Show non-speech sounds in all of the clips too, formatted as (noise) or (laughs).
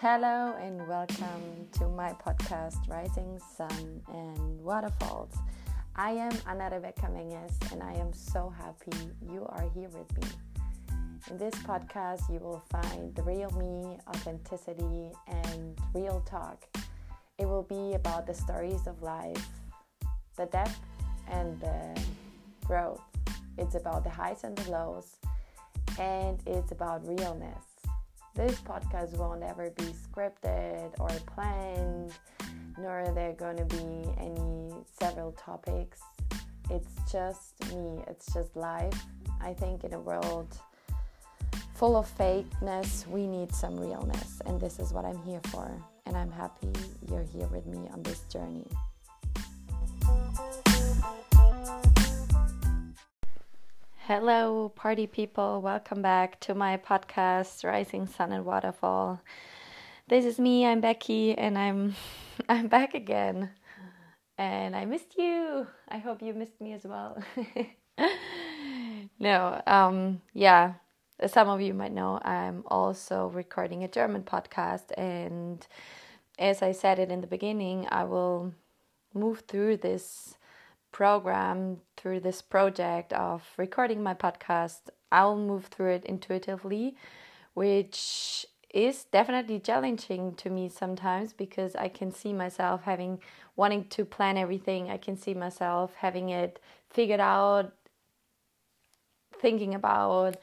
Hello and welcome to my podcast Rising Sun and Waterfalls. I am Anna Rebecca Menges and I am so happy you are here with me. In this podcast, you will find the real me, authenticity, and real talk. It will be about the stories of life, the depth and the growth. It's about the highs and the lows, and it's about realness. This podcast won't ever be scripted or planned, nor are there going to be any several topics. It's just me, it's just life. I think in a world full of fakeness, we need some realness, and this is what I'm here for. And I'm happy you're here with me on this journey. Hello, party people. Welcome back to my podcast, Rising Sun and Waterfall. This is me. I'm Becky, and I'm (laughs) I'm back again. And I missed you. I hope you missed me as well. (laughs) no, um, yeah. As some of you might know, I'm also recording a German podcast, and as I said it in the beginning, I will move through this program through this project of recording my podcast, I'll move through it intuitively, which is definitely challenging to me sometimes because I can see myself having wanting to plan everything. I can see myself having it figured out, thinking about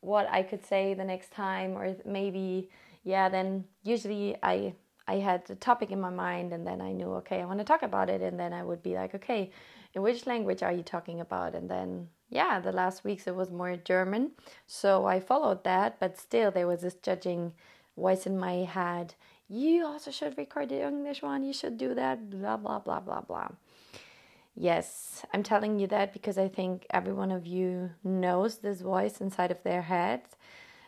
what I could say the next time or maybe yeah, then usually I I had the topic in my mind and then I knew okay, I want to talk about it and then I would be like okay, in which language are you talking about? And then, yeah, the last weeks it was more German. So I followed that, but still there was this judging voice in my head. You also should record the English one, you should do that, blah, blah, blah, blah, blah. Yes, I'm telling you that because I think every one of you knows this voice inside of their head.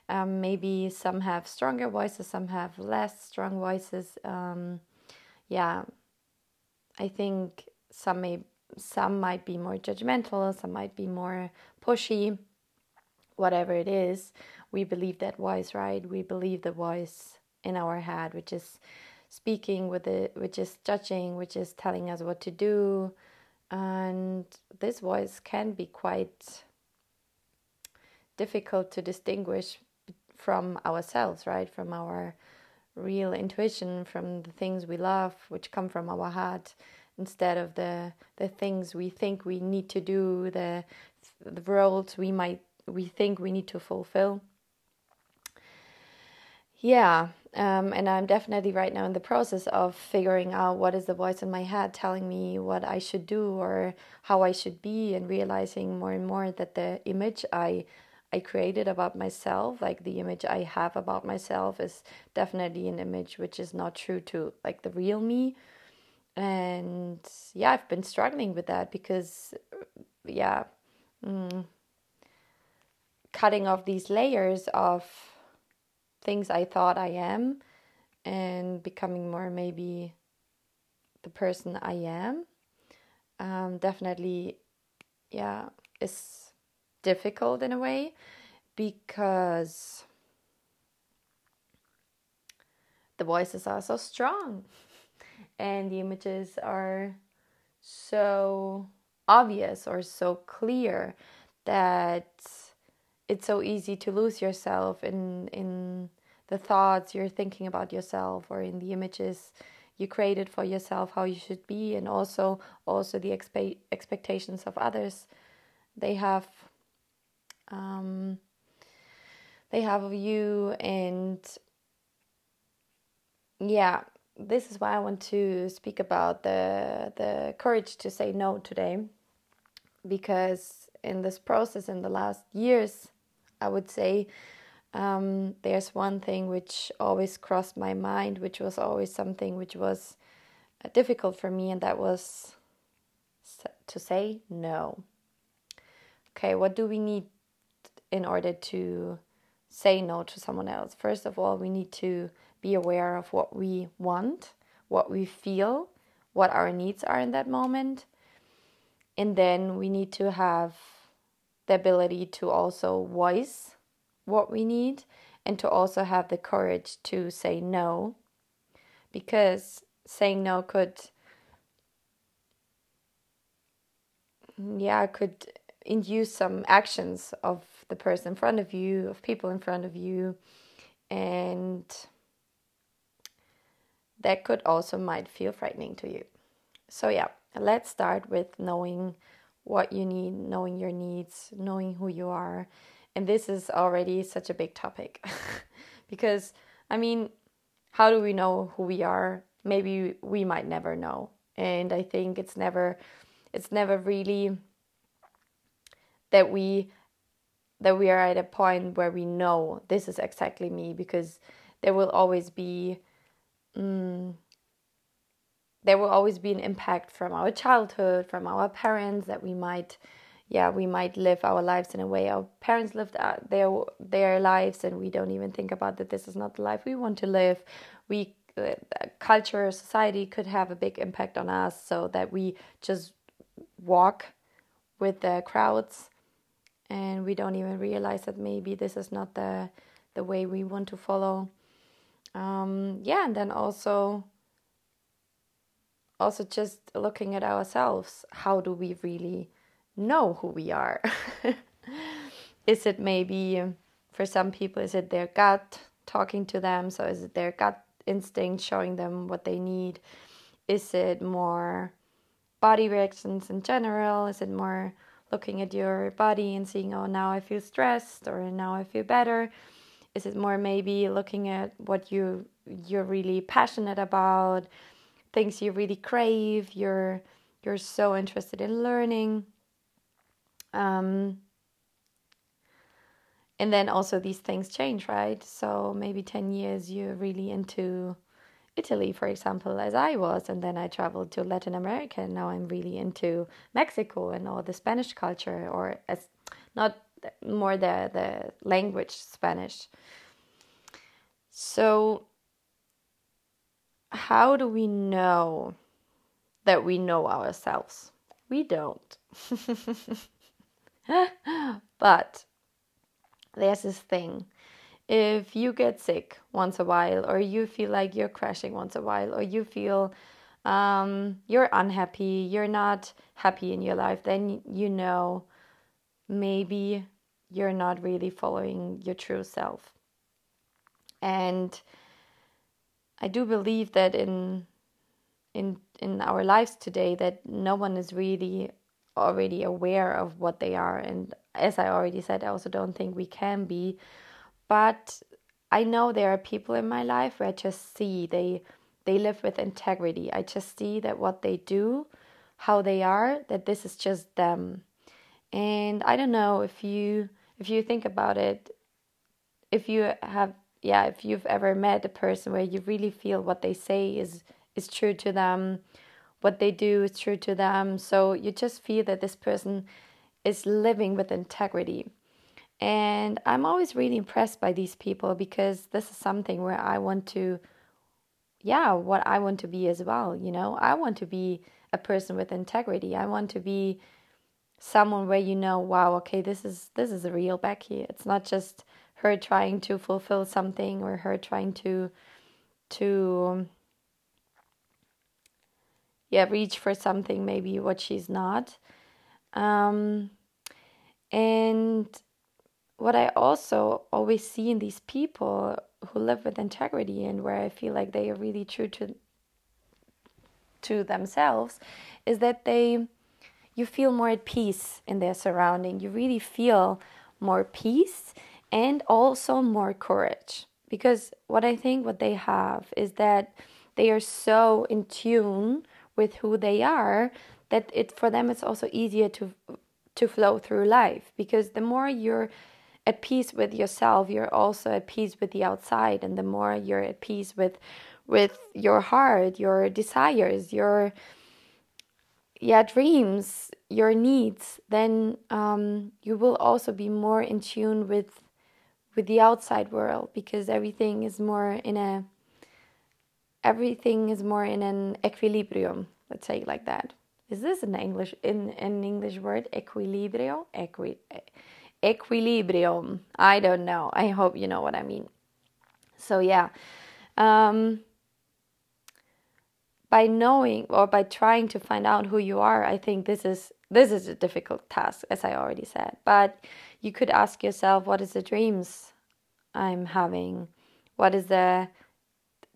Um, maybe some have stronger voices, some have less strong voices. Um, yeah, I think some may some might be more judgmental, some might be more pushy, whatever it is. We believe that voice, right? We believe the voice in our head, which is speaking with it, which is judging, which is telling us what to do. And this voice can be quite difficult to distinguish from ourselves, right? From our real intuition, from the things we love, which come from our heart instead of the the things we think we need to do, the the roles we might we think we need to fulfill. Yeah, um, and I'm definitely right now in the process of figuring out what is the voice in my head telling me what I should do or how I should be, and realizing more and more that the image I I created about myself, like the image I have about myself, is definitely an image which is not true to like the real me and yeah i've been struggling with that because yeah mm, cutting off these layers of things i thought i am and becoming more maybe the person i am um, definitely yeah is difficult in a way because the voices are so strong and the images are so obvious or so clear that it's so easy to lose yourself in in the thoughts you're thinking about yourself or in the images you created for yourself how you should be and also also the expe- expectations of others. They have um, they have of you and yeah this is why I want to speak about the the courage to say no today, because in this process in the last years, I would say um, there's one thing which always crossed my mind, which was always something which was uh, difficult for me, and that was to say no. Okay, what do we need in order to say no to someone else? First of all, we need to be aware of what we want, what we feel, what our needs are in that moment. And then we need to have the ability to also voice what we need and to also have the courage to say no because saying no could yeah could induce some actions of the person in front of you of people in front of you and that could also might feel frightening to you. So yeah let's start with knowing what you need knowing your needs knowing who you are. And this is already such a big topic. (laughs) Because i mean how do we know who we are? Maybe we might never know. And i think it's never it's never really that we that we are at a point where we know this is exactly me because there will always be um, there will always be an impact from our childhood from our parents that we might yeah we might live our lives in a way our parents lived their their lives and we don't even think about that this is not the life we want to live. We uh, culture society could have a big impact on us so that we just walk with the crowds and we don't even realize that maybe this is not the the way we want to follow um, yeah and then also also just looking at ourselves how do we really know who we are? (laughs) Is it maybe for some people is it their gut talking to them? So is it their gut instinct showing them what they need? Is it more body reactions in general? Is it more looking at your body and seeing, oh, now I feel stressed or now I feel better? Is it more maybe looking at what you you're really passionate about, things you really crave, you're you're so interested in learning? Um, and then also these things change, right? So maybe 10 years you're really into Italy, for example, as I was, and then I traveled to Latin America, and now I'm really into Mexico and all the Spanish culture, or as not more the the language Spanish. So, how do we know that we know ourselves? We don't. (laughs) but there's this thing if you get sick once a while or you feel like you're crashing once a while or you feel um, you're unhappy you're not happy in your life then you know maybe you're not really following your true self and i do believe that in in in our lives today that no one is really already aware of what they are and as i already said i also don't think we can be but I know there are people in my life where I just see they they live with integrity. I just see that what they do, how they are, that this is just them. And I don't know if you if you think about it, if you have yeah, if you've ever met a person where you really feel what they say is is true to them, what they do is true to them. So you just feel that this person is living with integrity. And I'm always really impressed by these people because this is something where I want to, yeah, what I want to be as well. You know, I want to be a person with integrity. I want to be someone where you know, wow, okay, this is this is a real Becky. It's not just her trying to fulfill something or her trying to to yeah reach for something maybe what she's not um and what I also always see in these people who live with integrity and where I feel like they are really true to to themselves is that they you feel more at peace in their surrounding. You really feel more peace and also more courage. Because what I think what they have is that they are so in tune with who they are that it for them it's also easier to to flow through life because the more you're at peace with yourself you're also at peace with the outside and the more you're at peace with with your heart your desires your yeah dreams your needs then um, you will also be more in tune with with the outside world because everything is more in a everything is more in an equilibrium let's say like that is this an english in an english word equilibrio equi equilibrium. I don't know. I hope you know what I mean. So, yeah. Um, by knowing or by trying to find out who you are, I think this is this is a difficult task, as I already said. But you could ask yourself, what is the dreams I'm having? What is the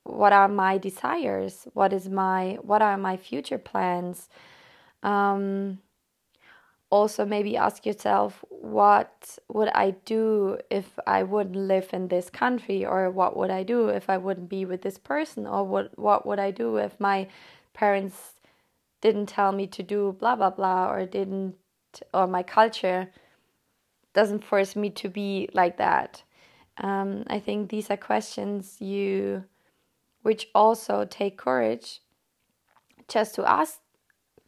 what are my desires? What is my what are my future plans? Um, also maybe ask yourself what would i do if i wouldn't live in this country? Or what would i do if i wouldn't be with this person? Or what what would i do if my parents didn't tell me to do blah blah blah or didn't or my culture doesn't force me to be like that? Um, i think these are questions you which also take courage just to ask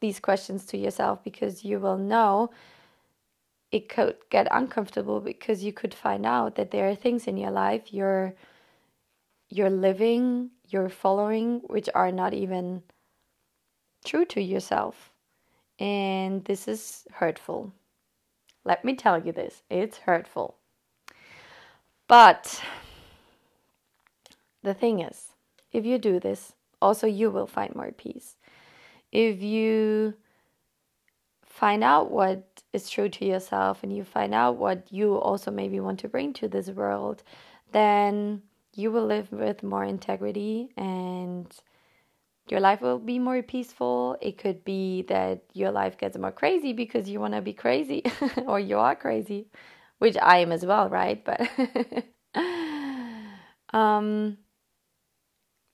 these questions to yourself because you will know it could get uncomfortable because you could find out that there are things in your life you're you're living, you're following which are not even true to yourself. And this is hurtful. Let me tell you this, it's hurtful. But the thing is, if you do this, also you will find more peace if you find out what is true to yourself and you find out what you also maybe want to bring to this world, then you will live with more integrity and your life will be more peaceful. It could be that your life gets more crazy because you want to be crazy (laughs) or you are crazy, which I am as well, right? But (laughs) um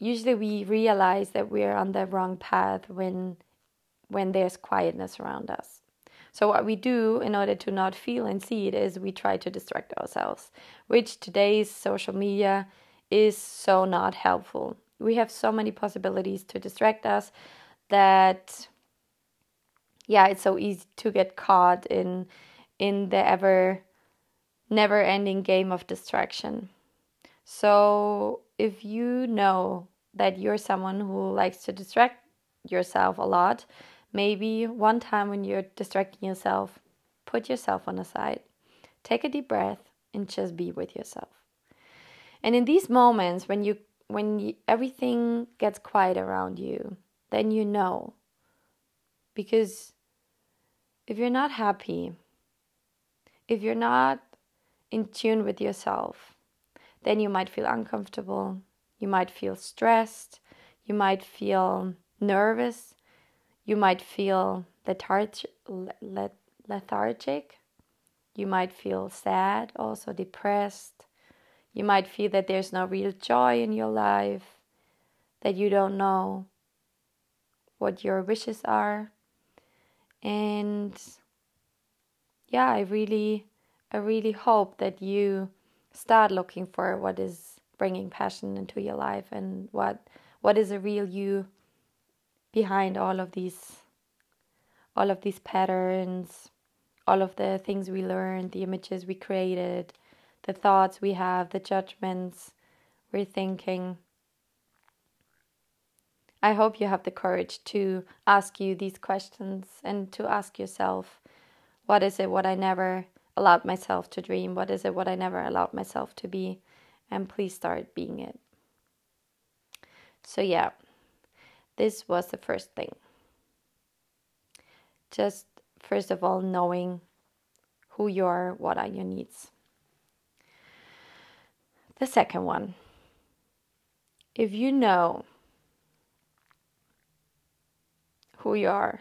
usually we realize that we're on the wrong path when when there's quietness around us. So what we do in order to not feel and see it is we try to distract ourselves, which today's social media is so not helpful. We have so many possibilities to distract us that yeah, it's so easy to get caught in in the ever never ending game of distraction. So if you know that you're someone who likes to distract yourself a lot, maybe one time when you're distracting yourself, put yourself on the side. Take a deep breath and just be with yourself. And in these moments when you when you, everything gets quiet around you, then you know. Because if you're not happy, if you're not in tune with yourself, then you might feel uncomfortable, you might feel stressed. You might feel nervous. You might feel lethargic. lethargic. You might feel sad, also depressed. You might feel that there's no real joy in your life, that you don't know what your wishes are. And yeah, I really I really hope that you start looking for what is bringing passion into your life and what what is a real you behind all of these all of these patterns all of the things we learned the images we created the thoughts we have the judgments we're thinking. I hope you have the courage to ask you these questions and to ask yourself what is it what i never allowed myself to dream? What is it what i never allowed myself to be and please start being it. So, yeah, this was the first thing. Just first of all, knowing who you are, what are your needs. The second one, if you know who you are,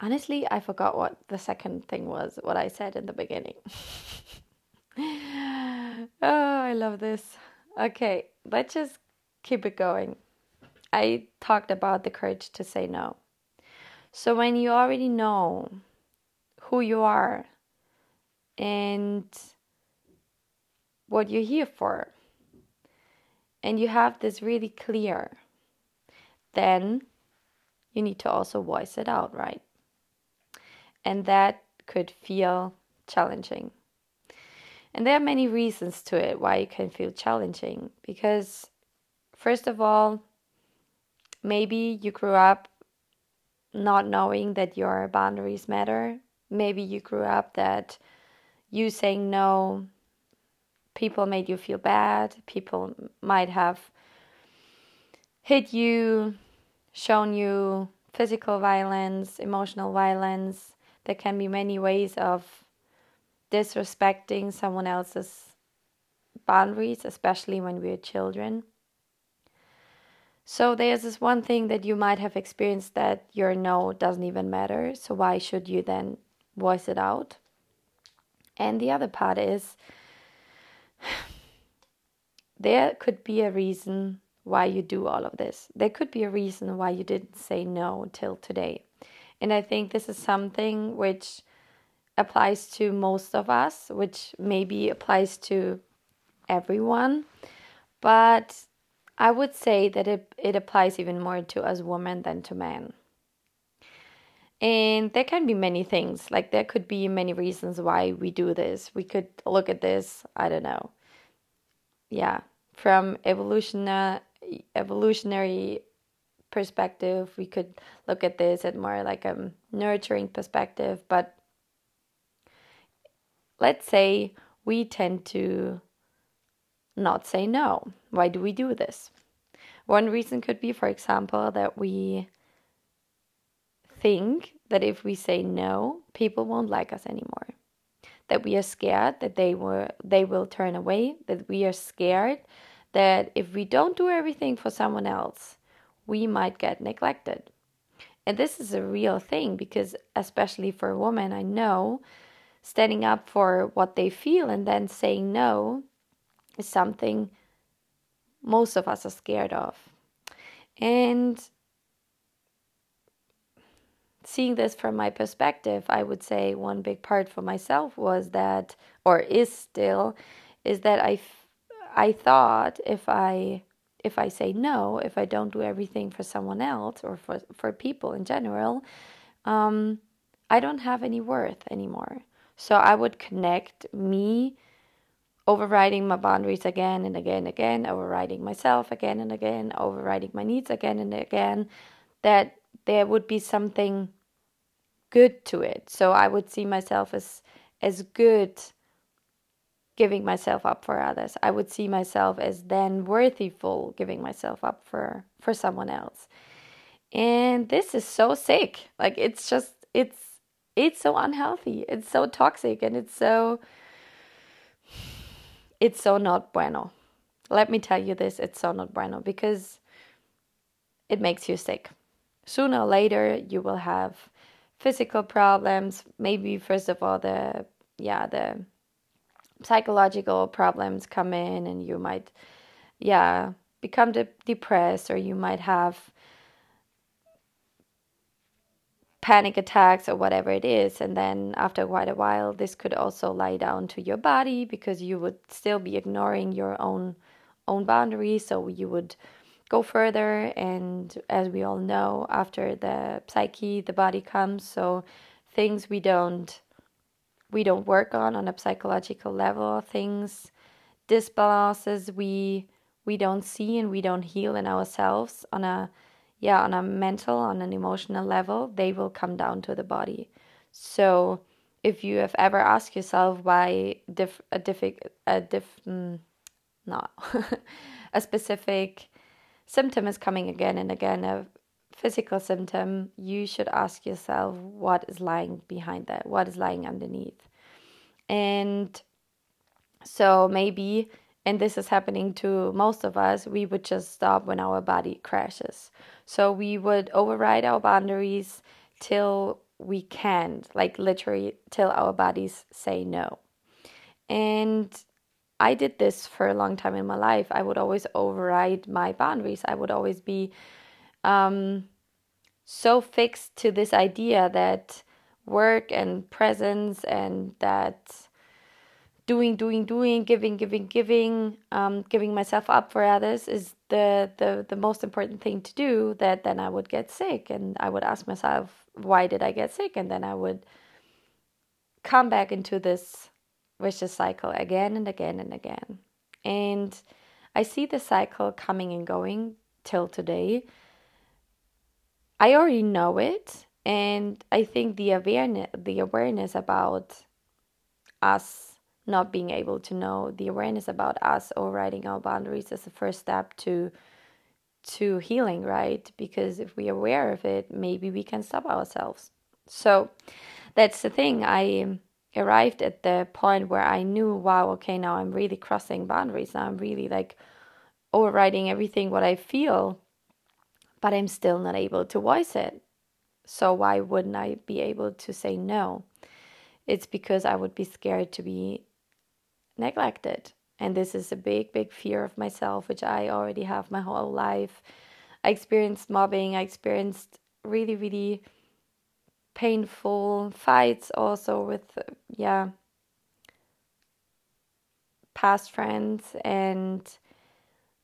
honestly, I forgot what the second thing was, what I said in the beginning. (laughs) oh, I love this. Okay, let's just keep it going. I talked about the courage to say no. So when you already know who you are and what you're here for, and you have this really clear, then you need to also voice it out, right? And that could feel challenging. And there are many reasons to it why it can feel challenging. Because, first of all, maybe you grew up not knowing that your boundaries matter. Maybe you grew up that you saying no, people made you feel bad, people might have hit you, shown you physical violence, emotional violence. There can be many ways of disrespecting someone else's boundaries, especially when we're children. So there's this one thing that you might have experienced that your no doesn't even matter. So why should you then voice it out? And the other part is (sighs) there could be a reason why you do all of this. There could be a reason why you didn't say no till today. And I think this is something which applies to most of us, which maybe applies to everyone. But I would say that it, it applies even more to us women than to men. And there can be many things, like there could be many reasons why we do this. We could look at this, I don't know. Yeah, from evolutionary evolutionary perspective, we could look at this at more like a nurturing perspective, but let's say we tend to not say no. Why do we do this? One reason could be, for example, that we think that if we say no, people won't like us anymore. That we are scared that they were they will turn away, that we are scared that if we don't do everything for someone else, we might get neglected. And this is a real thing because especially for women, I know standing up for what they feel and then saying no is something most of us are scared of. And seeing this from my perspective, I would say one big part for myself was that, or is still, is that I, I thought if I if I say no, if I don't do everything for someone else or for for people in general, um, I don't have any worth anymore. So I would connect me overriding my boundaries again and again and again, overriding myself again and again, overriding my needs again and again, that there would be something good to it. So I would see myself as as good giving myself up for others. I would see myself as then worthyful giving myself up for for someone else. And this is so sick. Like it's just it's it's so unhealthy. It's so toxic and it's so it's so not bueno. Let me tell you this, it's so not bueno because it makes you sick. Sooner or later, you will have physical problems. Maybe first of all, the yeah the psychological problems come in, and you might yeah become de- depressed, or you might have panic attacks or whatever it is. And then after quite a while, this could also lie down to your body because you would still be ignoring your own own boundaries. So you would go further. And as we all know, after the psyche, the body comes. So things we don't we don't work on on a psychological level, things disbalances we we don't see and we don't heal in ourselves on a yeah, on a mental, on an emotional level, they will come down to the body. So if you have ever asked yourself why diff, a diffi, a diff, mm, (laughs) a specific symptom is coming again and again, a physical symptom, you should ask yourself what is lying behind that, what is lying underneath. And so maybe and this is happening to most of us, we would just stop when our body crashes. So we would override our boundaries till we can't, like literally till our bodies say no. And I did this for a long time in my life. I would always override my boundaries. I would always be um, so fixed to this idea that work and presence and that doing, doing, doing, giving, giving, giving, um, giving myself up for others is the, the the most important thing to do. That then I would get sick, and I would ask myself, why did I get sick? And then I would come back into this vicious cycle again and again and again. And I see the cycle coming and going till today. I already know it, and I think the awareness the awareness about us not being able to know the awareness about us or writing our boundaries is the first step to to healing right? Because if we're aware of it maybe we can stop ourselves. So that's the thing. I arrived at the point where i knew wow okay now i'm really crossing boundaries. Now i'm really like overriding everything what i feel but i'm still not able to voice it. So why wouldn't i be able to say no? It's because i would be scared to be neglected. And this is a big, big fear of myself, which I already have my whole life. I experienced mobbing, I experienced really, really painful fights also with, yeah, past friends. And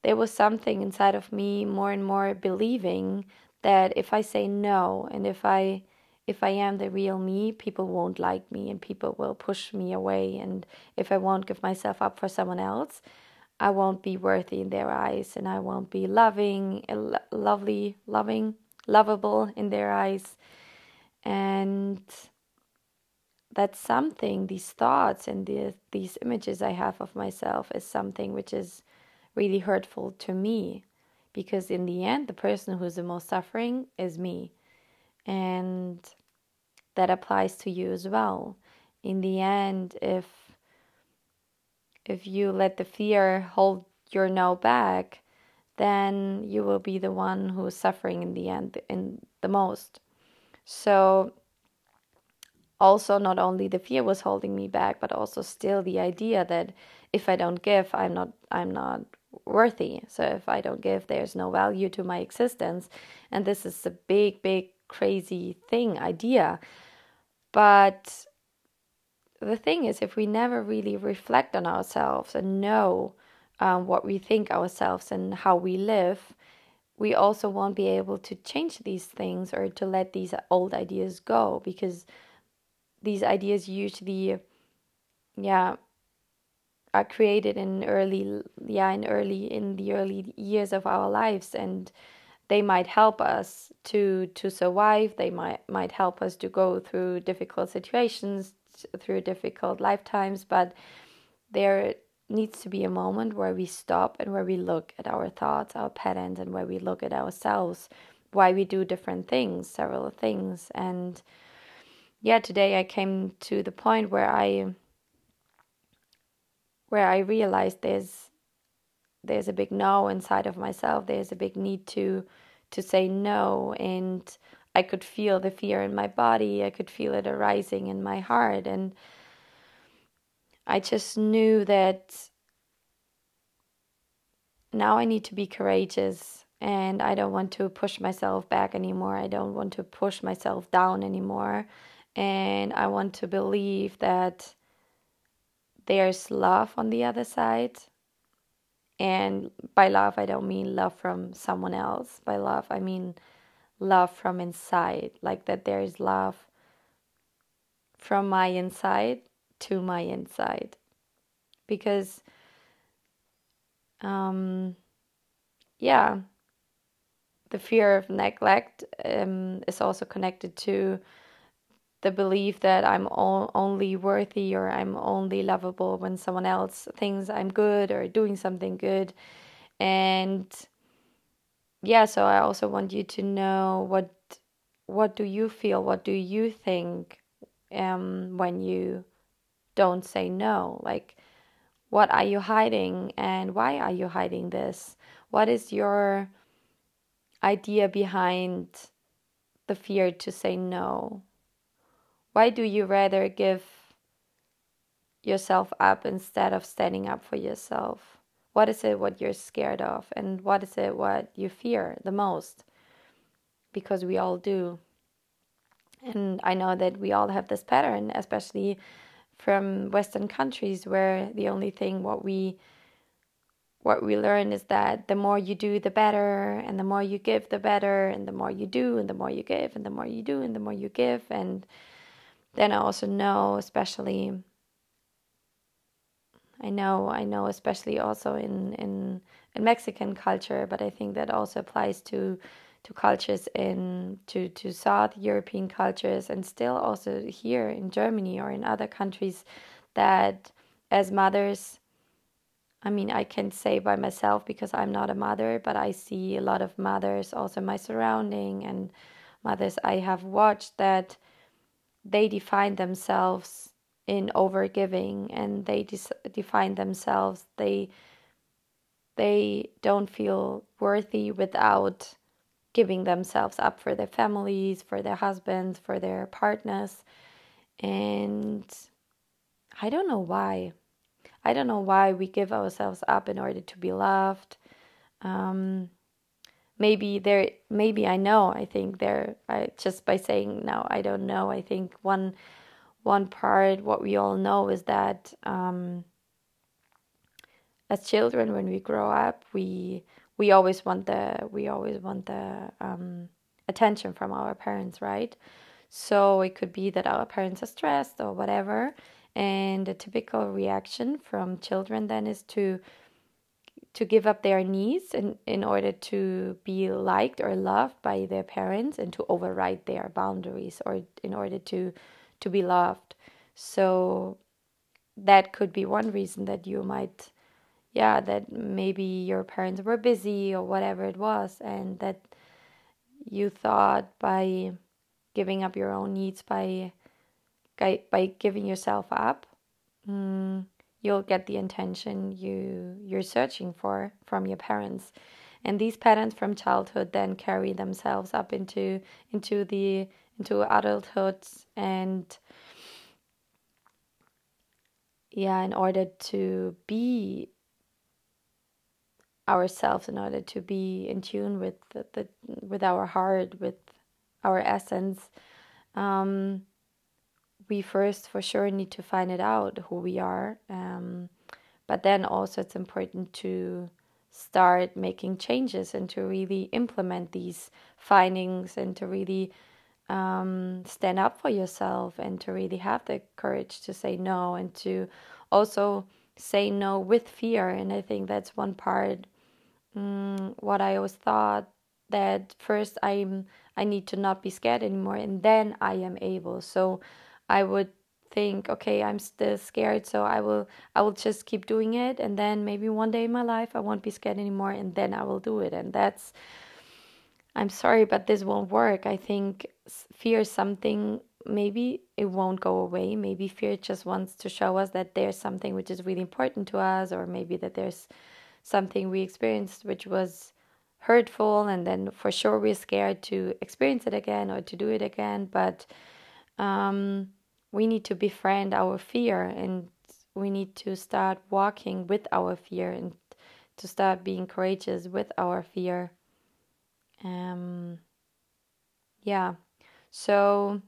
there was something inside of me more and more believing that if I say no and if I if I am the real me, people won't like me and people will push me away. And if I won't give myself up for someone else, I won't be worthy in their eyes and I won't be loving, uh, lovely, loving, lovable in their eyes. And that's something, these thoughts and the, these images I have of myself is something which is really hurtful to me. Because in the end, the person who's the most suffering is me and that applies to you as well. In the end if if you let the fear hold your no back then you will be the one who is suffering in the end in the most. So also not only the fear was holding me back but also still the idea that if i don't give i'm not i'm not worthy. So if i don't give there's no value to my existence. And this is a big big crazy thing, idea. But the thing is, if we never really reflect on ourselves and know um, what we think ourselves and how we live, we also won't be able to change these things or to let these old ideas go because these ideas usually, yeah, are created in early, yeah, in early in the early years of our lives and they might help us to to survive. They might might help us to go through difficult situations through difficult lifetimes but there needs to be a moment where we stop and where we look at our thoughts our patterns and where we look at ourselves why we do different things several things. And yeah today i came to the point where i where i realized there's there's a big no inside of myself. There's a big need to to say no. And i could feel the fear in my body. I could feel it arising in my heart. And i just knew that now i need to be courageous. And i don't want to push myself back anymore. I don't want to push myself down anymore. And i want to believe that there's love on the other side and by love, I don't mean love from someone else. By love, I mean love from inside, like that there is love from my inside to my inside. Because, um, yeah, the fear of neglect um, is also connected to the belief that I'm only worthy or I'm only lovable when someone else thinks I'm good or doing something good. And yeah, so I also want you to know what what do you feel? What do you think um, when you don't say no? Like, what are you hiding and why are you hiding this? What is your idea behind the fear to say no? Why do you rather give yourself up instead of standing up for yourself? What is it what you're scared of? And what is it what you fear the most? Because we all do. And I know that we all have this pattern, especially from Western countries where the only thing what we what we learn is that the more you do the better and the more you give the better and the more you do and the more you give and the more you do and the more you give and then I also know, especially, I know, I know, especially also in in in Mexican culture, but I think that also applies to to cultures in to to South European cultures, and still also here in Germany or in other countries, that as mothers I mean, I can say by myself because I'm not a mother, but I see a lot of mothers also my surrounding and mothers I have watched that they define themselves in overgiving and they de- define themselves they they don't feel worthy without giving themselves up for their families, for their husbands, for their partners. And I don't know why. I don't know why we give ourselves up in order to be loved. Um, maybe there, maybe I know. I think there, I just by saying no, I don't know. I think one, one part, what we all know is that um, as children, when we grow up, we we always want the we always want the um, attention from our parents, right? So it could be that our parents are stressed or whatever, and a typical reaction from children then is to to give up their needs in, in order to be liked or loved by their parents and to override their boundaries or in order to to be loved. So that could be one reason that you might yeah that maybe your parents were busy or whatever it was and that you thought by giving up your own needs by by giving yourself up, mm, you'll get the intention you you're searching for from your parents. And these patterns from childhood then carry themselves up into into the into adulthood and yeah, in order to be ourselves, in order to be in tune with the, the with our heart, with our essence, um, we first for sure need to find it out who we are. Um, but then also it's important to start making changes and to really implement these findings and to really um, stand up for yourself and to really have the courage to say no and to also say no with fear. And I think that's one part. Um, what I always thought that first I'm I need to not be scared anymore, and then I am able. So I would think, okay, I'm still scared, so I will I will just keep doing it and then maybe one day in my life I won't be scared anymore and then I will do it. And that's I'm sorry, but this won't work. I think fear is something maybe it won't go away. Maybe fear just wants to show us that there's something which is really important to us, or maybe that there's something we experienced which was hurtful, and then for sure we're scared to experience it again or to do it again. But um, we need to befriend our fear and we need to start walking with our fear and to start being courageous with our fear. Um, yeah, so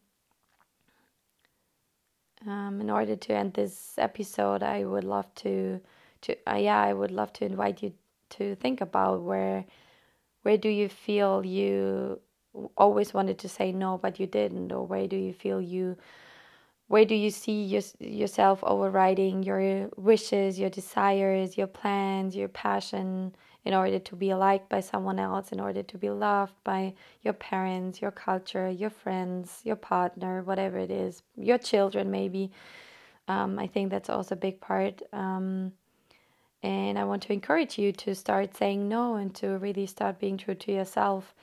um, in order to end this episode, I would love to to uh, yeah, I would love to invite you to think about where where do you feel you always wanted to say no but you didn't or where do you feel you where do you see your, yourself overriding your wishes your desires your plans your passion in order to be liked by someone else in order to be loved by your parents your culture your friends your partner whatever it is your children maybe? Um, i think that's also a big part um, and i want to encourage you to start saying no and to really start being true to yourself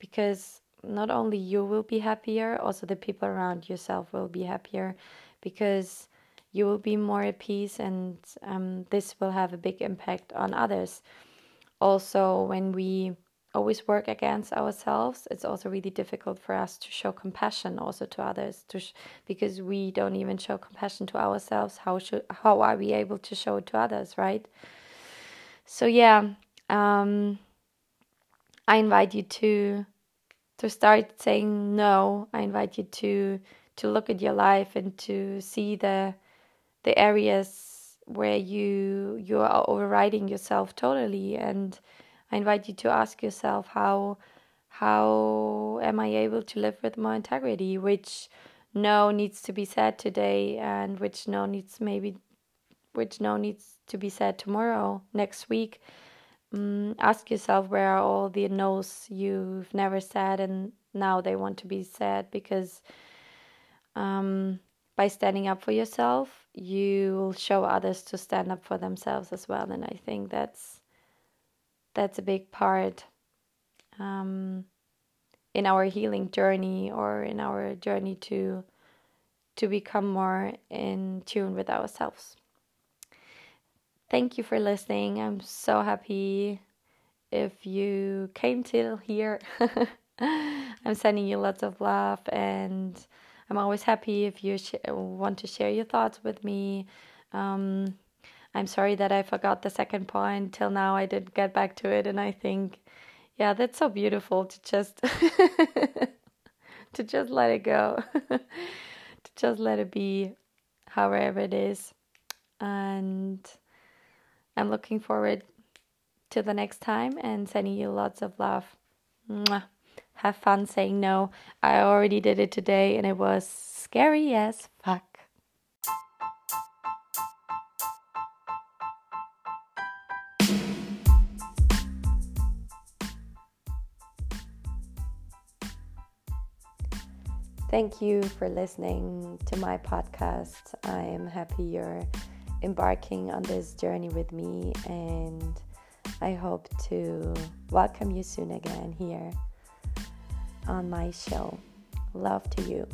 because not only you will be happier, also the people around yourself will be happier because you will be more at peace and um, this will have a big impact on others. Also, when we always work against ourselves, it's also really difficult for us to show compassion also to others to because we don't even show compassion to ourselves. How should how are we able to show it to others, right? So yeah, um, I invite you to to start saying no. I invite you to to look at your life and to see the the areas where you you are overriding yourself totally and I invite you to ask yourself how how am I able to live with more integrity which no needs to be said today and which no needs maybe which no needs to be said tomorrow next week um, ask yourself where are all the no's you've never said and now they want to be said because um, by standing up for yourself, you will show others to stand up for themselves as well. And I think that's that's a big part um, in our healing journey or in our journey to to become more in tune with ourselves. Thank you for listening. I'm so happy if you came till here. (laughs) I'm sending you lots of love and I'm always happy if you sh- want to share your thoughts with me. Um, I'm sorry that I forgot the second point. Till now, I didn't get back to it, and I think, yeah, that's so beautiful to just (laughs) to just let it go, (laughs) to just let it be, however it is, and I'm looking forward to the next time and sending you lots of love. Mwah. Have fun saying no. I already did it today and it was scary as fuck. Thank you for listening to my podcast. I am happy you're embarking on this journey with me, and I hope to welcome you soon again here on my show. Love to you.